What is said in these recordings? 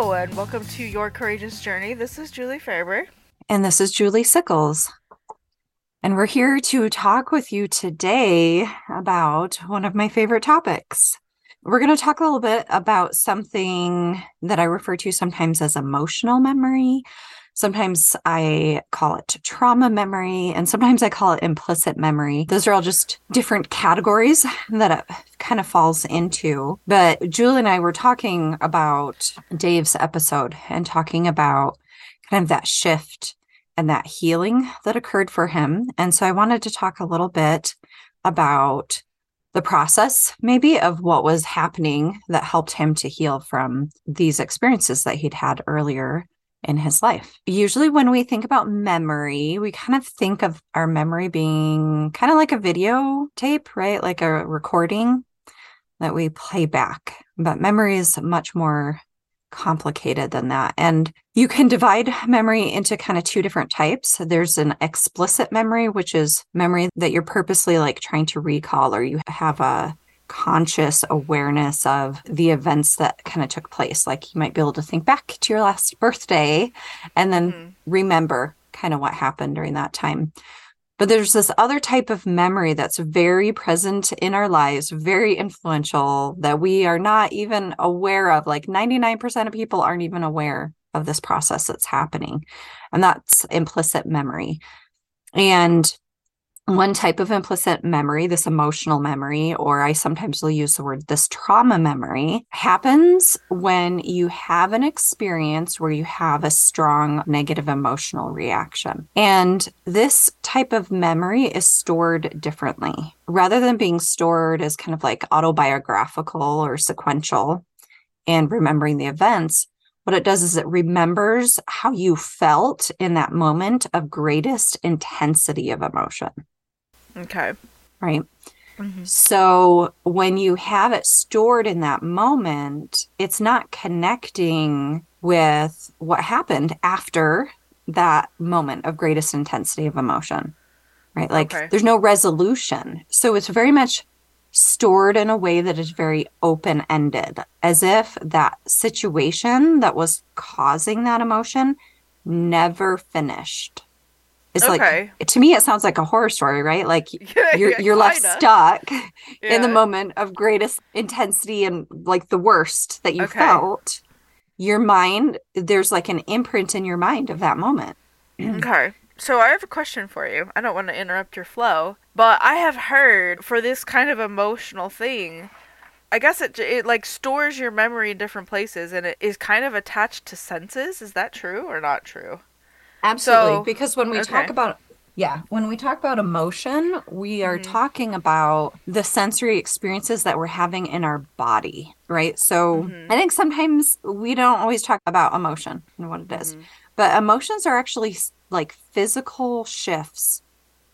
Hello, and welcome to Your Courageous Journey. This is Julie Faber. And this is Julie Sickles. And we're here to talk with you today about one of my favorite topics. We're going to talk a little bit about something that I refer to sometimes as emotional memory. Sometimes I call it trauma memory, and sometimes I call it implicit memory. Those are all just different categories that it kind of falls into. But Julie and I were talking about Dave's episode and talking about kind of that shift and that healing that occurred for him. And so I wanted to talk a little bit about the process, maybe, of what was happening that helped him to heal from these experiences that he'd had earlier in his life. Usually, when we think about memory, we kind of think of our memory being kind of like a video tape, right? Like a recording that we play back. But memory is much more complicated than that. And you can divide memory into kind of two different types. There's an explicit memory, which is memory that you're purposely like trying to recall, or you have a conscious awareness of the events that kind of took place. Like you might be able to think back to your last birthday and then mm-hmm. remember kind of what happened during that time. But there's this other type of memory that's very present in our lives, very influential that we are not even aware of. Like 99% of people aren't even aware of this process that's happening. And that's implicit memory. And one type of implicit memory, this emotional memory, or I sometimes will use the word this trauma memory, happens when you have an experience where you have a strong negative emotional reaction. And this type of memory is stored differently. Rather than being stored as kind of like autobiographical or sequential and remembering the events, what it does is it remembers how you felt in that moment of greatest intensity of emotion. Okay. Right. Mm-hmm. So when you have it stored in that moment, it's not connecting with what happened after that moment of greatest intensity of emotion. Right. Like okay. there's no resolution. So it's very much stored in a way that is very open ended, as if that situation that was causing that emotion never finished. It's okay. like to me it sounds like a horror story, right? Like yeah, you're yeah, you're left stuck yeah. in the moment of greatest intensity and like the worst that you okay. felt. Your mind, there's like an imprint in your mind of that moment. okay. So I have a question for you. I don't want to interrupt your flow, but I have heard for this kind of emotional thing, I guess it it like stores your memory in different places and it is kind of attached to senses. Is that true or not true? Absolutely. So, because when we okay. talk about yeah, when we talk about emotion, we are mm-hmm. talking about the sensory experiences that we're having in our body, right? So mm-hmm. I think sometimes we don't always talk about emotion and what it is, mm-hmm. but emotions are actually like physical shifts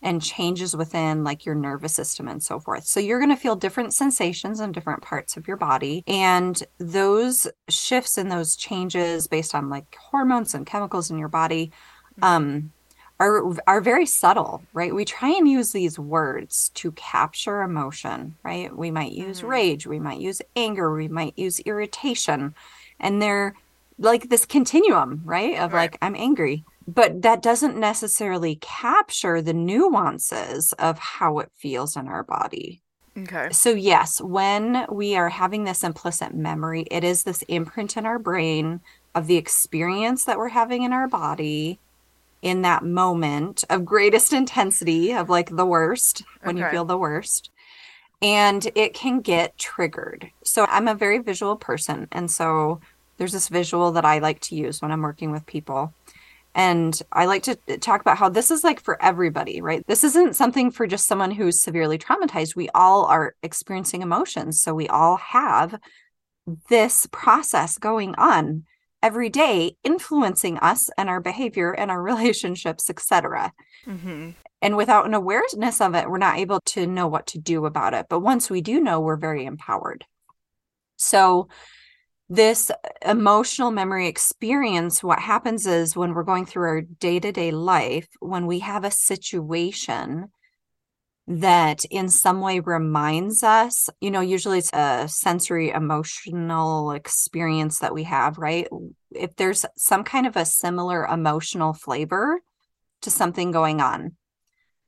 and changes within like your nervous system and so forth. So you're going to feel different sensations in different parts of your body. And those shifts and those changes based on like hormones and chemicals in your body um, are are very subtle, right? We try and use these words to capture emotion, right? We might use mm-hmm. rage, we might use anger, we might use irritation, and they're like this continuum, right? Of right. like I'm angry, but that doesn't necessarily capture the nuances of how it feels in our body. Okay. So, yes, when we are having this implicit memory, it is this imprint in our brain of the experience that we're having in our body in that moment of greatest intensity of like the worst when okay. you feel the worst and it can get triggered. So i'm a very visual person and so there's this visual that i like to use when i'm working with people. And i like to uh, talk about how this is like for everybody right? This isn't something for just someone who's severely traumatized. We all are experiencing emotions so we all have this process going on every day influencing us and our behavior and our relationships etc mm-hmm. and without an awareness of it we're not able to know what to do about it. But once we do know we're very empowered. So this emotional memory experience what happens is when we're going through our day-to-day life when we have a situation that in some way reminds us, you know, usually it's a sensory emotional experience that we have, right? If there's some kind of a similar emotional flavor to something going on,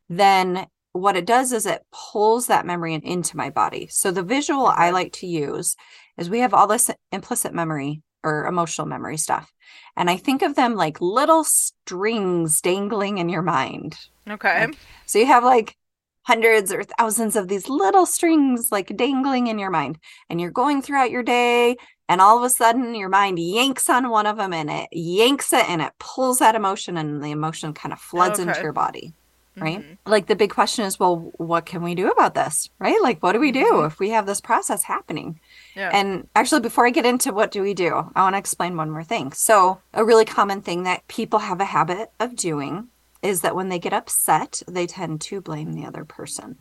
then what it does is it pulls that memory into my body. So the visual I like to use is we have all this implicit memory or emotional memory stuff. And I think of them like little strings dangling in your mind. Okay. Like, so you have like hundreds or thousands of these little strings like dangling in your mind. And you're going throughout your day and all of a sudden your mind yanks on one of them and it yanks it and it pulls that emotion and the emotion kind of floods okay. into your body right? Mm-hmm. Like the big question is, well, what can we do about this, right? Like, what do we do mm-hmm. if we have this process happening? Yeah. And actually, before I get into what do we do, I want to explain one more thing. So, a really common thing that people have a habit of doing is that when they get upset, they tend to blame the other person.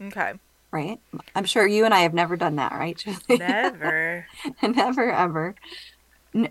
Okay. Right? I'm sure you and I have never done that, right? Never. never, ever.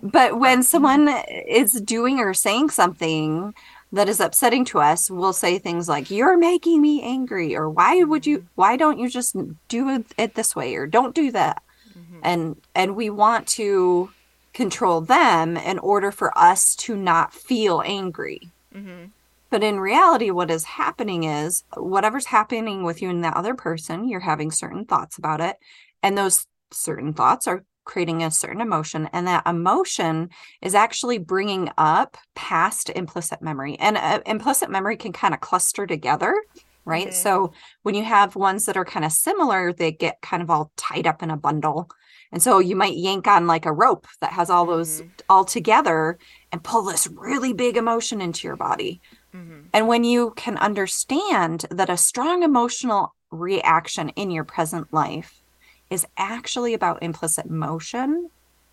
But when someone is doing or saying something that is upsetting to us we'll say things like you're making me angry or why would you mm-hmm. why don't you just do it this way or don't do that mm-hmm. and and we want to control them in order for us to not feel angry mm-hmm. But in reality what is happening is whatever's happening with you and that other person you're having certain thoughts about it and those certain thoughts are creating a certain emotion and that emotion is actually bringing up past implicit memory and uh, implicit memory can kind of cluster together right mm-hmm. so when you have ones that are kind of similar they get kind of all tied up in a bundle and so you might yank on like a rope that has all those mm-hmm. all together and pull this really big emotion into your body mm-hmm. and when you can understand that a strong emotional reaction in your present life is actually about implicit motion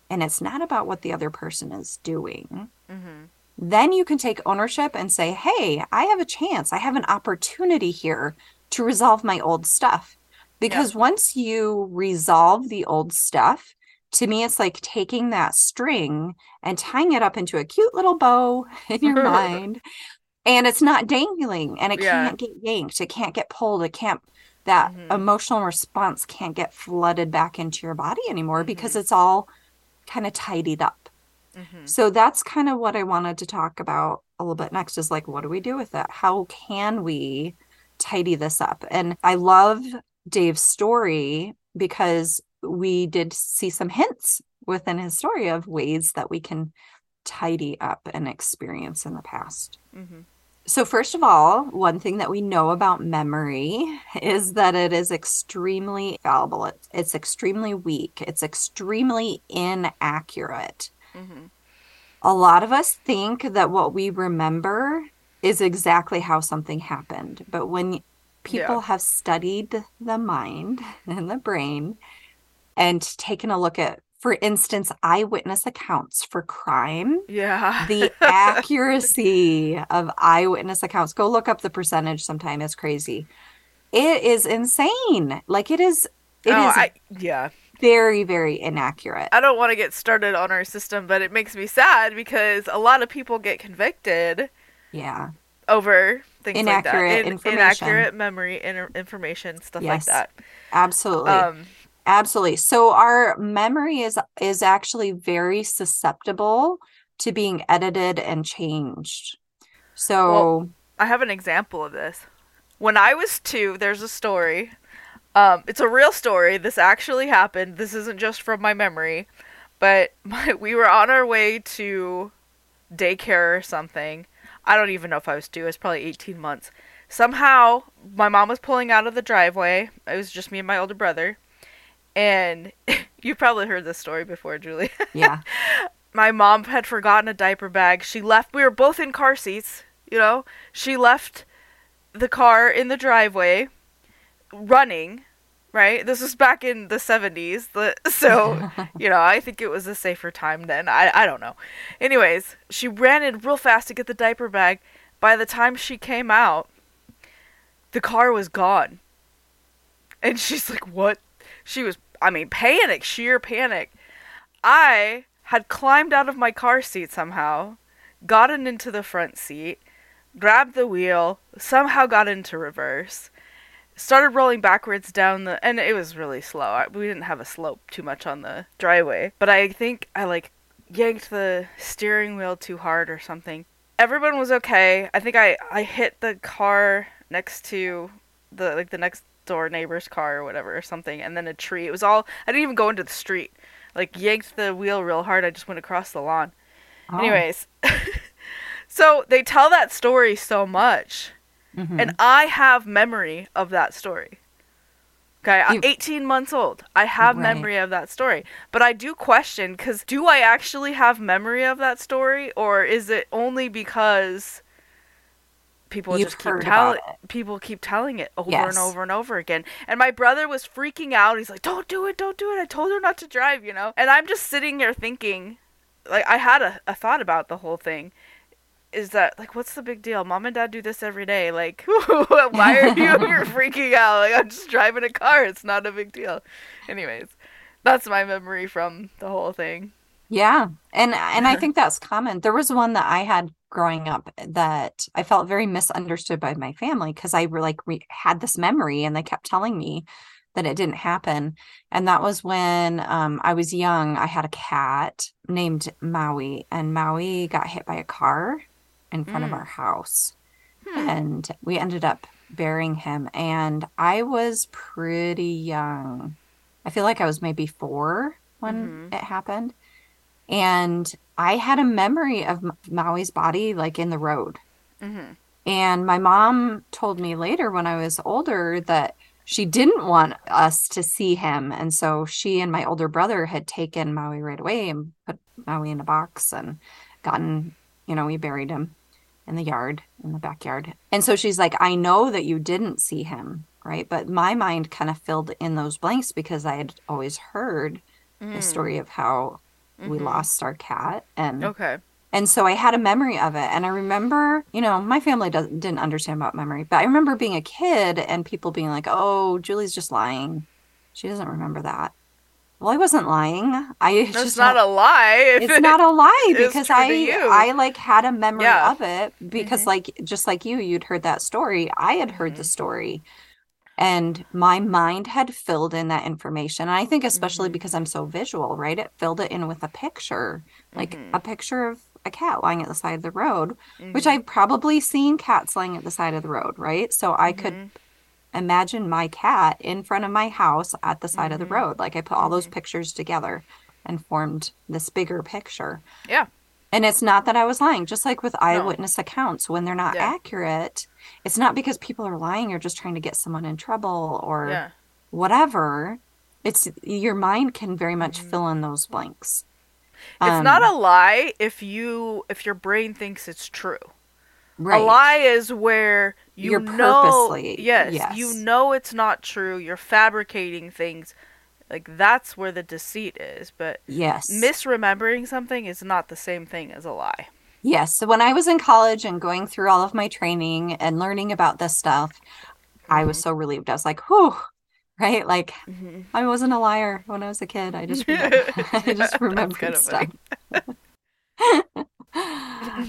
and it's not about what the other person is doing. Mm-hmm. Then you can take ownership and say, hey, I have a chance. I have an opportunity here to resolve my old stuff. Because yeah. once you resolve the old stuff, to me, it's like taking that string and tying it up into a cute little bow in your mind. And it's not dangling and it yeah. can't get yanked. It can't get pulled. It can't that mm-hmm. emotional response can't get flooded back into your body anymore mm-hmm. because it's all kind of tidied up. Mm-hmm. So that's kind of what I wanted to talk about a little bit next is like, what do we do with it? How can we tidy this up? And I love Dave's story because we did see some hints within his story of ways that we can tidy up an experience in the past. Mm-hmm. So, first of all, one thing that we know about memory is that it is extremely fallible. It's, it's extremely weak. It's extremely inaccurate. Mm-hmm. A lot of us think that what we remember is exactly how something happened. But when people yeah. have studied the mind and the brain and taken a look at for instance, eyewitness accounts for crime. Yeah. the accuracy of eyewitness accounts. Go look up the percentage sometime. It's crazy. It is insane. Like it is it oh, is I, yeah. Very, very inaccurate. I don't want to get started on our system, but it makes me sad because a lot of people get convicted. Yeah. Over things inaccurate like that. In, information. Inaccurate memory, in, information, stuff yes, like that. Absolutely. Um, Absolutely. So our memory is is actually very susceptible to being edited and changed. So well, I have an example of this. When I was 2, there's a story. Um, it's a real story. This actually happened. This isn't just from my memory, but my, we were on our way to daycare or something. I don't even know if I was 2. It was probably 18 months. Somehow, my mom was pulling out of the driveway. It was just me and my older brother and you probably heard this story before, Julie. Yeah. My mom had forgotten a diaper bag. She left. We were both in car seats, you know. She left the car in the driveway running, right? This was back in the 70s. So, you know, I think it was a safer time then. I, I don't know. Anyways, she ran in real fast to get the diaper bag. By the time she came out, the car was gone. And she's like, What? She was I mean, panic, sheer panic. I had climbed out of my car seat somehow, gotten into the front seat, grabbed the wheel, somehow got into reverse, started rolling backwards down the and it was really slow. We didn't have a slope too much on the driveway, but I think I like yanked the steering wheel too hard or something. Everyone was okay. I think I I hit the car next to the like the next door neighbor's car or whatever or something and then a tree. It was all I didn't even go into the street. Like yanked the wheel real hard. I just went across the lawn. Oh. Anyways, so they tell that story so much Mhm. and I have memory of that story. Okay, I'm 18 months old. I have Right. memory of that story. But I do question because do I actually have memory of that story or is it only because people You've just keep telling people keep telling it over Yes. and over and over again. And my brother was freaking out. He's like, "Don't do it, don't do it. I told her not to drive, you know." And I'm just sitting here thinking like I had a, a thought about the whole thing is that like what's the big deal mom and dad do this every day like why are you freaking out like i'm just driving a car it's not a big deal anyways that's my memory from the whole thing Yeah. And and I think that's common. There was one that I had growing up that I felt very misunderstood by my family because I were like re- had this memory and they kept telling me that it didn't happen. And that was when um, I was young. I had a cat named Maui, and Maui got hit by a car in front of Mm. our house. Hmm. And we ended up burying him. And I was pretty young. I feel like I was maybe four when Mhm. it happened. And I had a memory of Maui's body like in the road. mm-hmm. And my mom told me later when I was older that she didn't want us to see him. And so she and my older brother had taken Maui right away and put Maui in a box and gotten, you know, we buried him in the yard, in the backyard. And so she's like, I know that you didn't see him, right? But my mind kind of filled in those blanks because I had always heard the story of how we Mhm. lost our cat and okay and so I had a memory of it. And I remember, you know, my family doesn't didn't understand about memory, but I remember being a kid and people being like, "Oh, Julie's just lying. She doesn't remember that." Well, I wasn't lying. I that's just not had- a lie it's not a lie because I. I like had a memory Yeah. of it because Mhm. like just like you you'd heard that story I had heard the Mhm. story and my mind had filled in that information and I think especially Mhm. because I'm so visual right it filled it in with a picture like Mhm. a picture of a cat lying at the side of the road which Mhm. I've probably seen cats lying at the side of the road right so I could Mhm. imagine my cat in front of my house at the side of the Mhm. road. Like I put all those Mhm. pictures together and formed this bigger picture. Yeah. And it's not that I was lying, just like with eyewitness accounts, when they're not Yeah. accurate, it's not because people are lying or just trying to get someone in trouble or yeah whatever. It's your mind can very much Mhm. fill in those blanks. it's not Um, a lie if you if your brain thinks it's true right. A lie is where you You're know, purposely- yes, yes. you know it's not true. You're fabricating things. Like that's where the deceit is. But Yes. misremembering something is not the same thing as a lie. Yes. So when I was in college and going through all of my training and learning about this stuff, I was so relieved. I was like, whew, right? Like Mm-hmm. I wasn't a liar when I was a kid. I just remember, I just remembered stuff.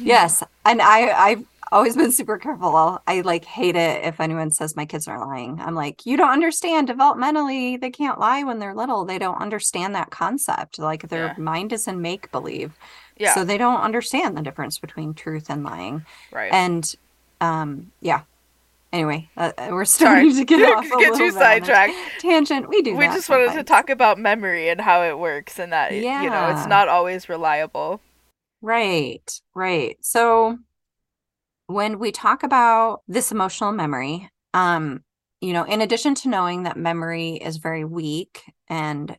yes. And I I've always been super careful. I like hate it if anyone says my kids are lying. I'm like, you don't understand developmentally, they can't lie when they're little. They don't understand that concept. Like their Yeah. mind is in make believe. Yeah, So they don't understand the difference between truth and lying. right. And um, yeah. Anyway, uh, uh, we're starting Sorry, to get off a get little too bit on a sidetracked. Tangent. We do. We just wanted to talk about memory and how it works, and that yeah. you know it's not always reliable. Right, right. So when we talk about this emotional memory, um, you know, in addition to knowing that memory is very weak and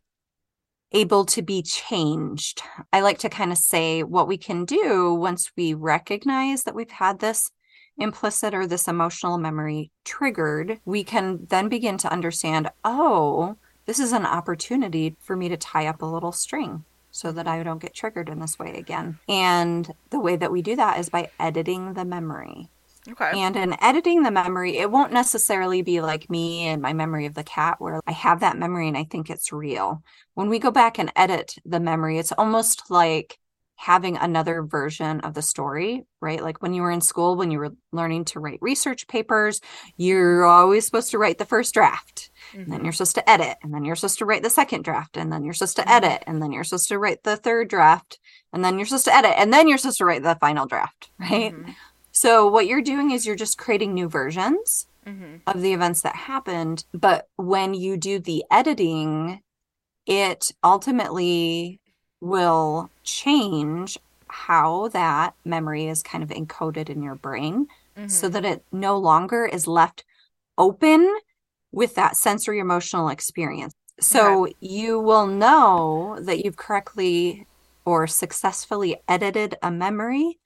able to be changed, I like to kind of say what we can do once we recognize that we've had this implicit or this emotional memory triggered, we can then begin to understand, oh, this is an opportunity for me to tie up a little string so that I don't get triggered in this way again. And the way that we do that is by editing the memory. Okay. And in editing the memory, it won't necessarily be like me and my memory of the cat, where I have that memory and I think it's real. When we go back and edit the memory, it's almost like having another version of the story, right? Like when you were in school, when you were learning to write research papers, you're always supposed to write the first draft. Mm-hmm. And then you're supposed to edit, and then you're supposed to write the second draft, and then you're supposed to mm-hmm. edit, and then you're supposed to write the third draft, and then you're supposed to edit, and then you're supposed to write the final draft, right? Mm-hmm. So what you're doing is you're just creating new versions mm-hmm. of the events that happened. But when you do the editing, it ultimately will change how that memory is kind of encoded in your brain mm-hmm. so that it no longer is left open with that sensory emotional experience. So okay. you will know that you've correctly or successfully edited a memory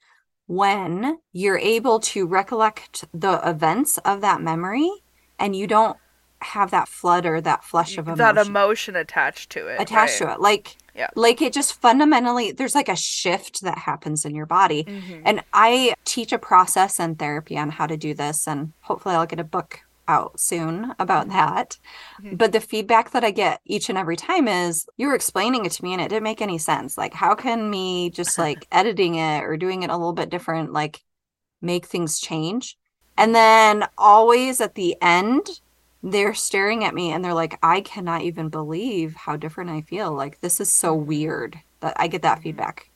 when you're able to recollect the events of that memory and you don't have that flood or that flush of emotion. That emotion attached to it. Attached right? to it. Like yeah. like it just fundamentally there's like a shift that happens in your body. Mm-hmm. And I teach a process and therapy on how to do this and hopefully I'll get a book out soon about that. Mm-hmm. But the feedback that I get each and every time is you were explaining it to me and it didn't make any sense. Like, how can me just like editing it or doing it a little bit different, like make things change? And then always at the end, they're staring at me and they're like, I cannot even believe how different I feel. Like, this is so mm-hmm. weird that I get that mm-hmm. feedback.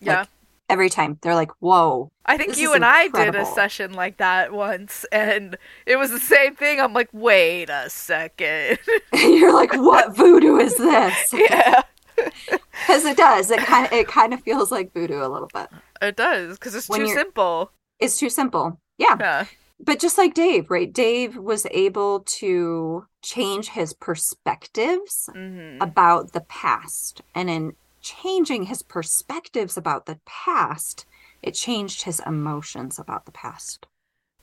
Yeah. Like, every time. They're like, "Whoa." I think you and incredible. I did a session like that once and it was the same thing. I'm like, "Wait a second. You're like, "What voodoo is this?" Yeah. Cuz it does. It kind of it kind of feels like voodoo a little bit. It does cuz it's when too simple. It's too simple. Yeah. Yeah. But just like Dave, right? Dave was able to change his perspectives mm-hmm. about the past and in changing his perspectives about the past, it changed his emotions about the past.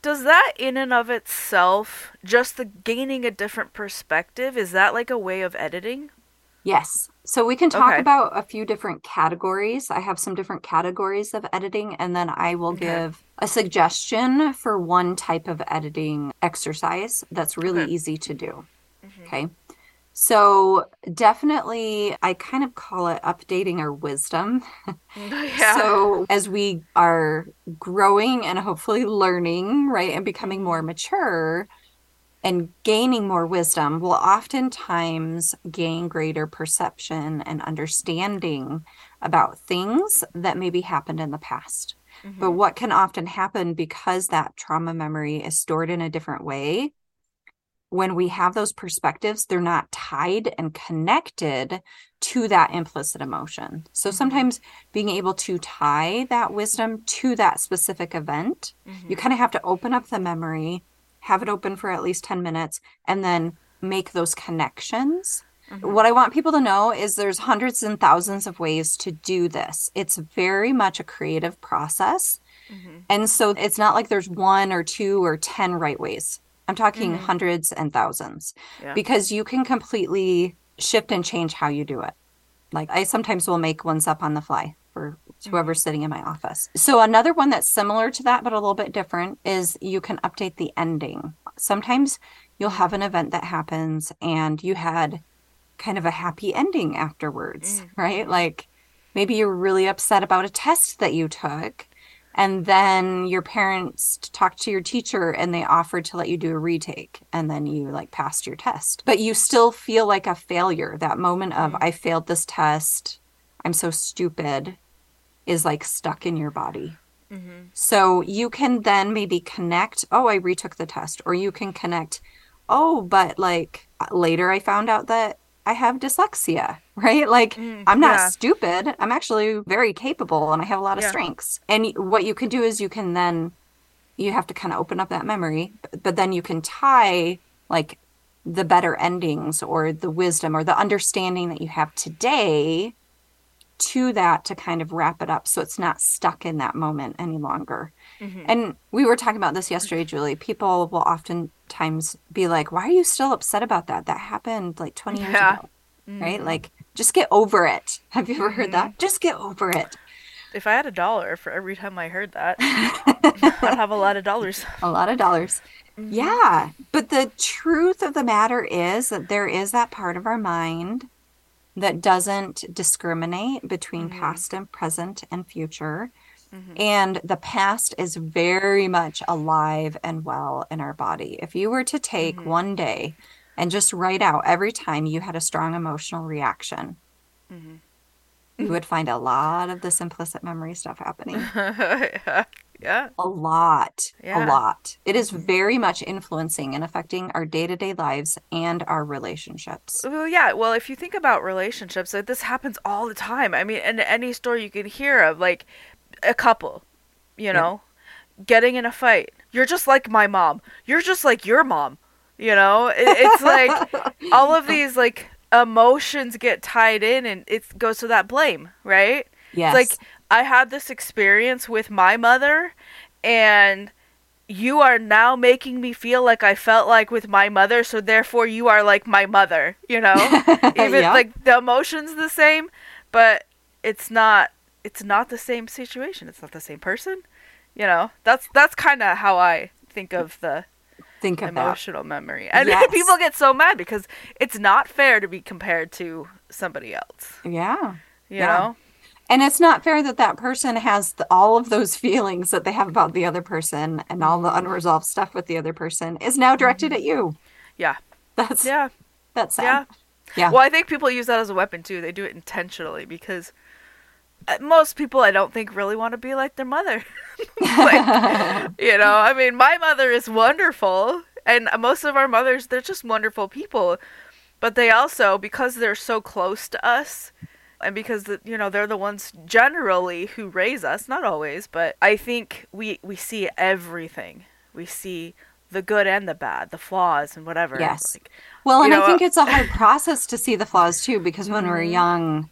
Does that, in and of itself, just the gaining a different perspective, is that like a way of editing? Yes. So we can talk okay. about a few different categories. I have some different categories of editing, and then I will okay. give a suggestion for one type of editing exercise that's really okay. easy to do. Mm-hmm. Okay. So definitely, I kind of call it updating our wisdom. Yeah. So as we are growing and hopefully learning, right, and becoming more mature and gaining more wisdom, we'll oftentimes gain greater perception and understanding about things that maybe happened in the past. Mm-hmm. But what can often happen because that trauma memory is stored in a different way when we have those perspectives, they're not tied and connected to that implicit emotion. So mm-hmm. sometimes being able to tie that wisdom to that specific event, mm-hmm. you kind of have to open up the memory, have it open for at least 10 minutes, and then make those connections. Mm-hmm. What I want people to know is there's hundreds and thousands of ways to do this. It's very much a creative process. Mm-hmm. And so it's not like there's one or two or 10 right ways. I'm talking mm-hmm. hundreds and thousands yeah. because you can completely shift and change how you do it. Like I sometimes will make ones up on the fly for whoever's mm-hmm. sitting in my office. So another one that's similar to that but a little bit different is you can update the ending. Sometimes you'll have an event that happens and you had kind of a happy ending afterwards, mm. right? Like maybe you're really upset about a test that you took and then your parents talked to your teacher and they offered to let you do a retake. And then you like passed your test. But you still feel like a failure. That moment of mm-hmm. i failed this test. I'm so stupid is like stuck in your body. Mm-hmm. so you can then maybe connect oh i retook the test. Or you can connect oh but like later i found out that I have dyslexia, right? Like mm, I'm not yeah. stupid. I'm actually very capable and I have a lot of yeah. strengths. And what you can do is you can then you have to kind of open up that memory, but then you can tie like the better endings or the wisdom or the understanding that you have today to that to kind of wrap it up so it's not stuck in that moment any longer. Mm-hmm. And we were talking about this yesterday, Julie. People will oftentimes be like, Why are you still upset about that? That happened like 20 years yeah. ago. Mm-hmm. Right? Like, just get over it. Have you ever heard that? Mm-hmm. Just get over it. If I had a dollar for every time I heard that, I'd have a lot of dollars. A lot of dollars. Mm-hmm. Yeah. But the truth of the matter is that there is that part of our mind that doesn't discriminate between Mhm. past and present and future. Mhm. And the past is very much alive and well in our body. If you were to take Mhm. one day and just write out every time you had a strong emotional reaction, Mhm. you would find a lot of this implicit memory stuff happening. yeah. Yeah. A lot, Yeah. a lot. It is Mhm. very much influencing and affecting our day to day lives and our relationships. Well, yeah. Well, if you think about relationships, like this happens all the time. I mean, in any story you can hear of, like a couple, you know, getting in a fight. You're just like my mom. You're just like your mom. You know, it, it's like all of these like emotions get tied in, and it goes to that blame, right? yes. It's like I had this experience with my mother, and you are now making me feel like I felt like with my mother, so therefore you are like my mother, you know? Even Yeah. like the emotions the same, but it's not it's not the same situation. It's not the same person. You know? That's that's kind of how I think of the think emotional memory. And Yes. people get so mad because it's not fair to be compared to somebody else, Yeah. you Yeah. know? And it's not fair that that person has the, all of those feelings that they have about the other person and all the unresolved stuff with the other person is now directed at you. Mm-hmm. Yeah. That's Yeah. that's sad. Yeah. Yeah. Well, I think people use that as a weapon too. They do it intentionally because most people I don't think really want to be like their mother. like, you know, I mean, my mother is wonderful, and most of our mothers, they're just wonderful people. But they also, because they're so close to us, and because the, you know they're the ones generally who raise us, not always, but I think we we see everything. We see the good and the bad, the flaws and whatever. Yes. Like, Well, and You I think it's a hard process to see the flaws too, because when we're Mhm. young,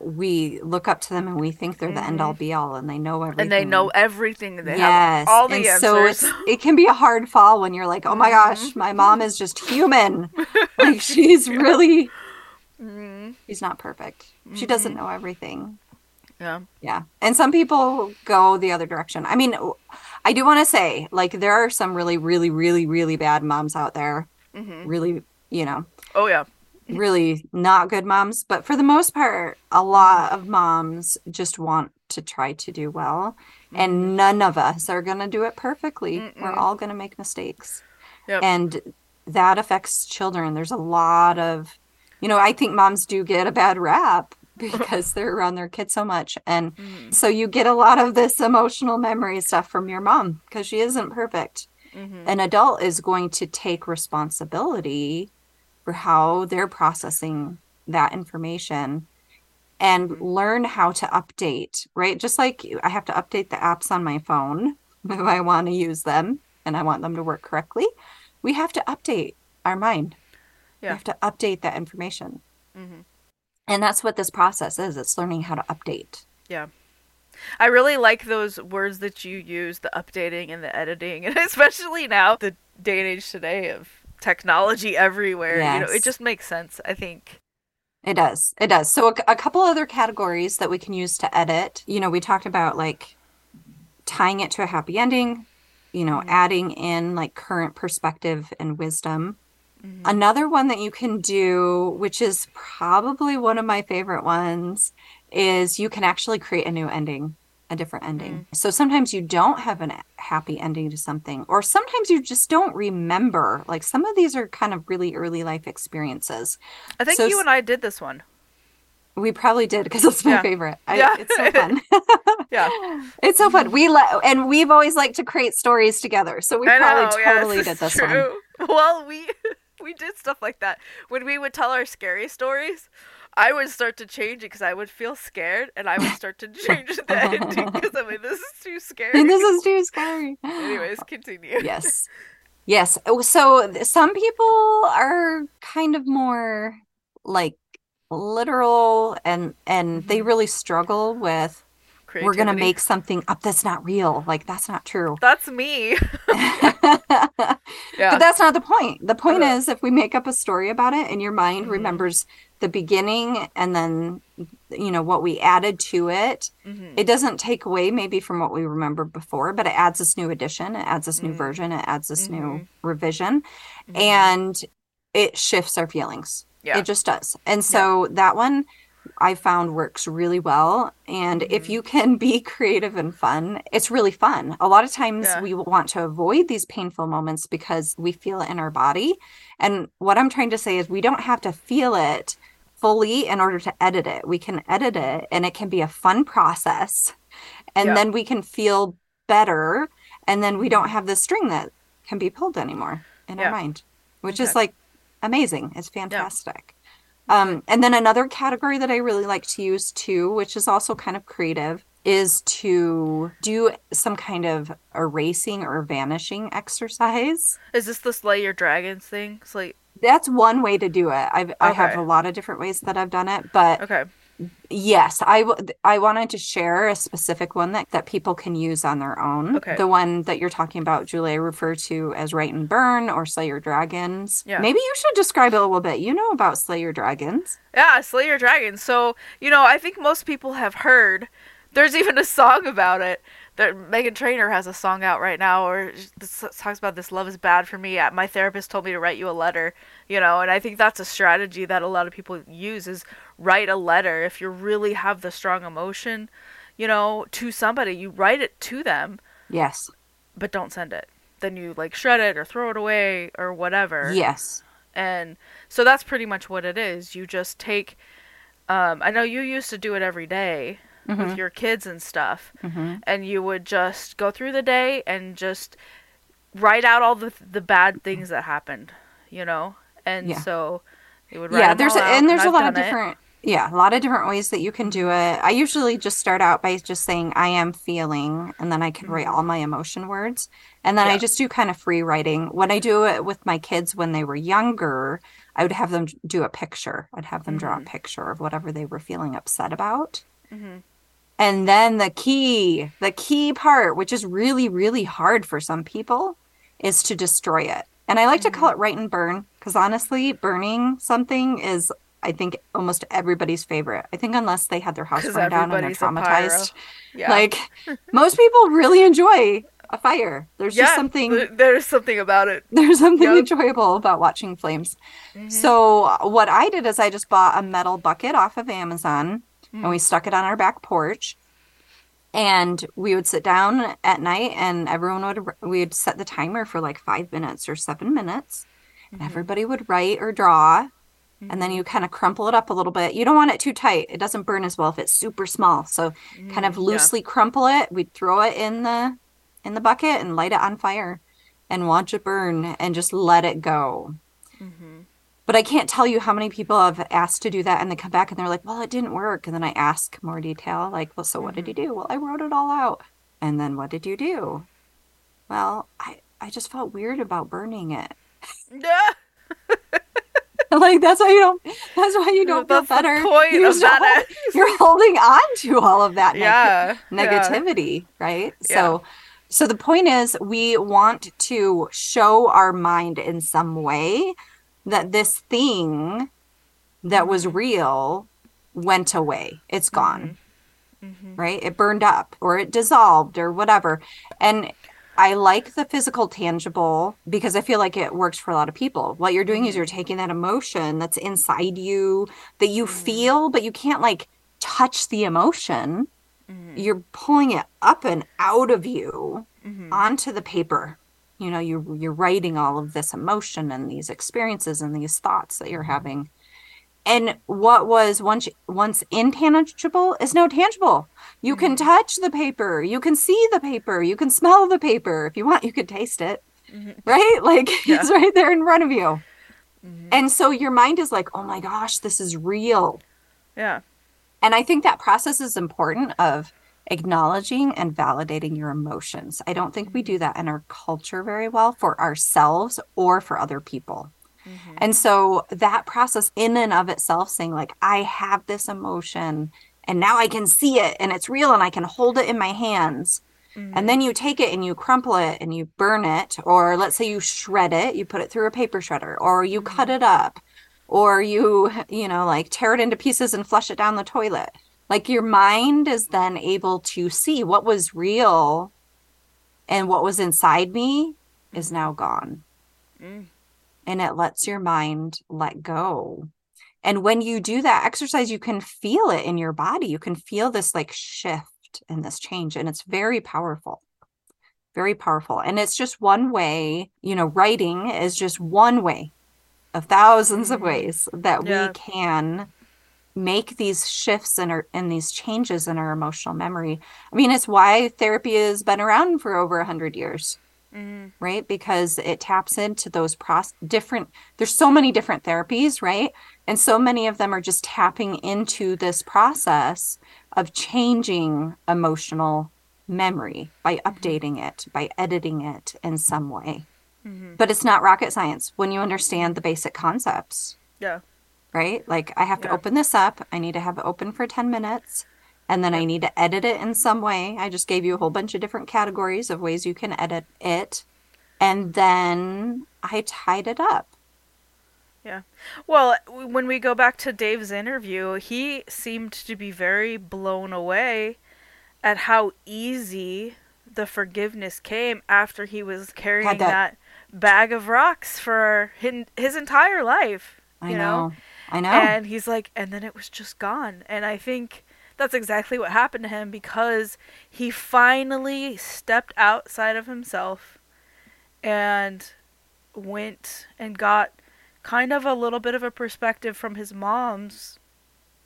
we look up to them and we think they're the end all be all and they know everything. Mm-hmm. and they know everything. They yes. have all the and answers. so it can be a hard fall when you're like, oh my gosh, Mm-hmm. my mom is just human. like she's really Mhm. she's not perfect. She doesn't Mm-hmm. know everything. Yeah. Yeah. And some people go the other direction. I mean, I do want to say, like, there are some really, really, really, really bad moms out there. hmm Really, you know, Oh yeah. Really not good moms. But for the most part, a lot of moms just want to try to do well. And none of us are going to do it perfectly. We're all going to make mistakes. Yep. And that affects children. There's a lot of, you know, I think moms do get a bad rap because they're around their kids so much. And Mhm. so you get a lot of this emotional memory stuff from your mom because she isn't perfect. Mhm. An adult is going to take responsibility for how they're processing that information and Mhm. learn how to update, right? Just like I have to update the apps on my phone if I want to use them and I want them to work correctly, we have to update our mind. Yeah. We have to update that information. Mhm. And that's what this process is. It's learning how to update. Yeah. I really like those words that you use, the updating and the editing, and especially now, the day and age today of technology everywhere. You know, it just makes sense. I think. It does. It does. So, a, a couple other categories that we can use to edit. You know, we talked about like tying it to a happy ending, you know, Mhm. adding in like current perspective and wisdom. Mhm. Another one that you can do, which is probably one of my favorite ones, is you can actually create a new ending, a different ending. Mm. So sometimes you don't have a happy ending to something, or sometimes you just don't remember. Like some of these are kind of really early life experiences. I think So you and I did this one. We probably did because it's my Yeah. favorite. I, Yeah. It's so fun. Yeah. It's so fun. We let and we've always liked to create stories together. So we I probably know. yeah, totally did is this one. Well, we we did stuff like that when we would tell our scary stories. I would start to change it because I would feel scared, and I would start to change the ending because I mean this is too scary. This is too scary. Anyways, continue. yes. Yes. Oh, So some people are kind of more like literal and and they Mhm. really struggle with we're going to make something up that's not real. Like that's not true. That's me. But that's not the point. The point Uh. is if we make up a story about it and your mind Mhm. remembers the beginning and then you know what we added to it, Mhm. it doesn't take away maybe from what we remembered before, but it adds this new addition, it adds this new Mm. version, it adds this new Mhm. revision Mhm. and it shifts our feelings. Yeah. It just does. And so that one I found works really well. And if Mhm. you can be creative and fun, it's really fun. A lot of times Yeah. we want to avoid these painful moments because we feel it in our body. And what I'm trying to say is we don't have to feel it fully in order to edit it. We can edit it and it can be a fun process. And Yeah. then we can feel better. And then we don't have the string that can be pulled anymore in Yeah. our mind, which is like amazing. It's fantastic. Um, and then another category that I really like to use too, which is also kind of creative, is to do some kind of erasing or vanishing exercise. Is this the Slay Your Dragons thing? Slay. That's one way to do it. I've, I have a lot of different ways that I've done it, but Okay. Yes, I, w- I wanted to share a specific one that, that people can use on their own. Okay. The one that you're talking about, Julie, I refer to as Write and Burn or Slay Your Dragons. Yeah. Maybe you should describe it a little bit. You know about Slay Your Dragons. Yeah, Slay Your Dragons. So, you know, I think most people have heard. There's even a song about it. That Meghan Trainor has a song out right now or talks about this love is bad for me. My therapist told me to write you a letter, you know, and I think that's a strategy that a lot of people use is write a letter if you really have the strong emotion, you know, to somebody. You write it to them, Yes. but don't send it. Then you like shred it or throw it away or whatever. Yes. And so that's pretty much what it is. You just take um I know you used to do it every day Mhm. with your kids and stuff. hmm And you would just go through the day and just write out all the the bad things that happened, you know? And Yeah. so you would write Yeah, there's a, and there's a lot of different it. Yeah, a lot of different ways that you can do it. I usually just start out by just saying I am feeling and then I can write Mhm. all my emotion words. And then I just do kind of free writing. When I do it with my kids when they were younger, I would have them do a picture. I'd have them draw a Mhm. picture of whatever they were feeling upset about. Mhm. And then the key, the key part, which is really, really hard for some people, is to destroy it. And I like to call it write and burn because honestly, burning something is, I think, almost everybody's favorite. I think unless they had their house burned down and they're everybody's a pyro. traumatized, Yeah. like most people really enjoy a fire. There's yeah, just something. there's something about it. There's something Yep. enjoyable about watching flames. Mhm. So what I did is I just bought a metal bucket off of Amazon and Mm. we stuck it on our back porch. And we would sit down at night and everyone would we'd set the timer for like 5 minutes or 7 minutes. And Mhm. everybody would write or draw and then you kind of crumple it up a little bit. You don't want it too tight. It doesn't burn as well if it's super small. So kind of Mm, yeah. loosely crumple it. We'd throw it in the in the bucket and light it on fire and watch it burn and just let it go. Mhm. But I can't tell you how many people have asked to do that and they come back and they're like, well, it didn't work. And then I ask more detail, like, well, so what did you do? Well, I wrote it all out. And then what did you do? Well, I, I just felt weird about burning it. Yeah. like, that's why you don't, that's why you don't feel That's the better. point You're, of that. you're holding on to all of that neg- yeah. yeah. negativity, right? So so the point is we want to show our mind in some way that this thing that was Mm-hmm. real went away. It's gone, Mhm. right? It burned up or it dissolved or whatever. And I like the physical tangible because I feel like it works for a lot of people. What you're doing is Mm-hmm. you're taking that emotion that's inside you that you Mhm. feel, but you can't like touch the emotion Mhm. you're pulling it up and out of you Mhm. onto the paper you know you're you're writing all of this emotion and these experiences and these thoughts that you're having and what was once once intangible is now tangible you can Mhm. touch the paper you can see the paper you can smell the paper if you want you can taste it Mhm. right like Yeah. it's right there in front of you Mhm. and so your mind is like oh my gosh this is real Yeah. and I think that process is important of acknowledging and validating your emotions. I don't think we do that in our culture very well for ourselves or for other people. Mhm. And so that process in and of itself saying like I have this emotion and now I can see it and it's real and I can hold it in my hands. Mhm. And then you take it and you crumple it and you burn it or let's say you shred it, you put it through a paper shredder or you cut it up or you, you know, like tear it into pieces and flush it down the toilet. Like your mind is then able to see what was real and what was inside me is now gone. Mm. And it lets your mind let go And when you do that exercise, you can feel it in your body. You can feel this like shift and this change, and it's very powerful. Very powerful. And it's just one way, you know, writing is just one way of 1000s of Mhm. ways that Yeah. we can make these shifts in our in these changes in our emotional memory. I mean, it's why therapy has been around for over a hundred years Mhm. right? Because it taps into those pros- different there's so many different therapies right? And so many of them are just tapping into this process of changing emotional memory by updating it by editing it in some way. Mhm. but it's not rocket science. When you understand the basic concepts Yeah. right? Like i have to open this up. I need to have it open for 10 minutes and then I need to edit it in some way. I just gave you a whole bunch of different categories of ways you can edit it. And then I tied it up. Yeah. Well, when we go back to Dave's interview, he seemed to be very blown away at how easy the forgiveness came after he was carrying that- that... bag of rocks for his, his entire life. I you know. I know. And he's like, and then it was just gone. And I think that's exactly what happened to him because he finally stepped outside of himself and went and got kind of a little bit of a perspective from his mom's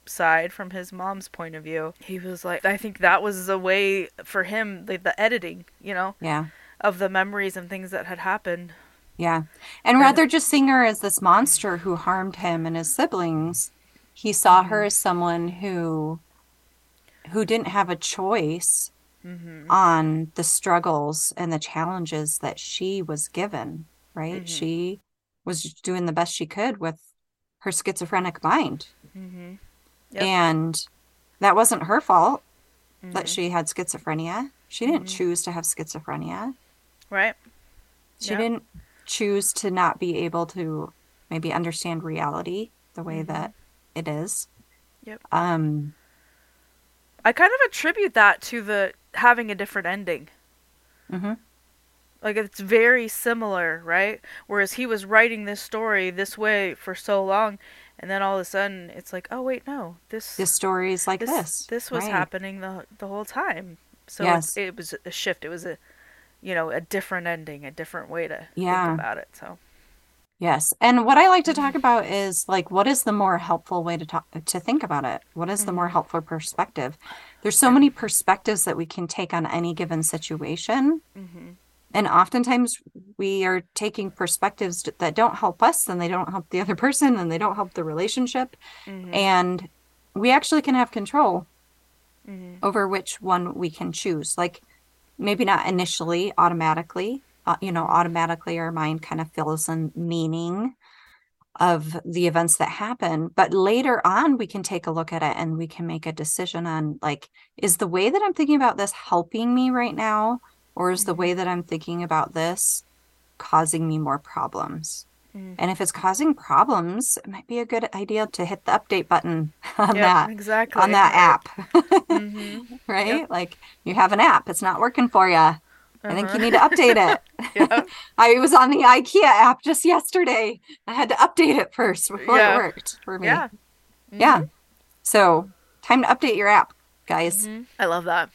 side, from his mom's point of view. He was like, I think that was the way for him, like the editing, you know, yeah. of the memories and things that had happened. Yeah. And And- rather just seeing her as this monster who harmed him and his siblings, he saw her as someone who who didn't have a choice hmm on the struggles and the challenges that she was given, right? Mhm. She was doing the best she could with her schizophrenic mind. hmm Yep. And that wasn't her fault that Mhm. she had schizophrenia. She didn't Mhm. choose to have schizophrenia. Right? She Yeah. didn't choose to not be able to maybe understand reality the way Mhm. that it is. Yep. Um, I kind of attribute that to the having a different ending. mhm. Like it's very similar, right? Whereas he was writing this story this way for so long, and then all of a sudden it's like, oh wait, no, this This story is like this this. this was right. happening the the whole time. So Yes. it, it was a shift. It was a, you know, a different ending, a different way to Yeah. think about it. So Yes. And what I like to Mm-hmm. talk about is like what is the more helpful way to talk to think about it? What is the more Mhm. helpful perspective? There's so many perspectives that we can take on any given situation. hmm And oftentimes we are taking perspectives that don't help us and they don't help the other person and they don't help the relationship. hmm And we actually can have control hmm over which one we can choose. Like maybe not initially, automatically. Uh, you know, automatically our mind kind of fills in meaning of the events that happen. But later on, we can take a look at it and we can make a decision on like, is the way that I'm thinking about this helping me right now? Or is the Mhm. way that I'm thinking about this causing me more problems? Mhm. And if it's causing problems, it might be a good idea to hit the update button on Yep, that exactly on that app. hmm right? Like you have an app, it's not working for you. I think you Uh-huh. need to update it. Yeah. I was on the IKEA app just yesterday. I had to update it first before Yeah. it worked for me. Yeah. Yeah. So, time to update your app, guys. Mhm. I love that.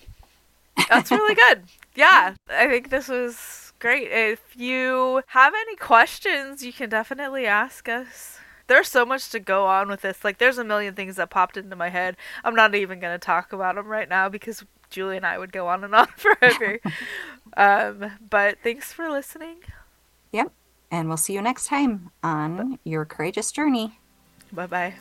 That's really good. Yeah, I think this was great. If you have any questions, you can definitely ask us. There's so much to go on with this. Like, there's a million things that popped into my head. I'm not even going to talk about them right now because Julie and I would go on and on forever. um, but thanks for listening. Yep. And we'll see you next time on Your Courageous Journey. Bye bye.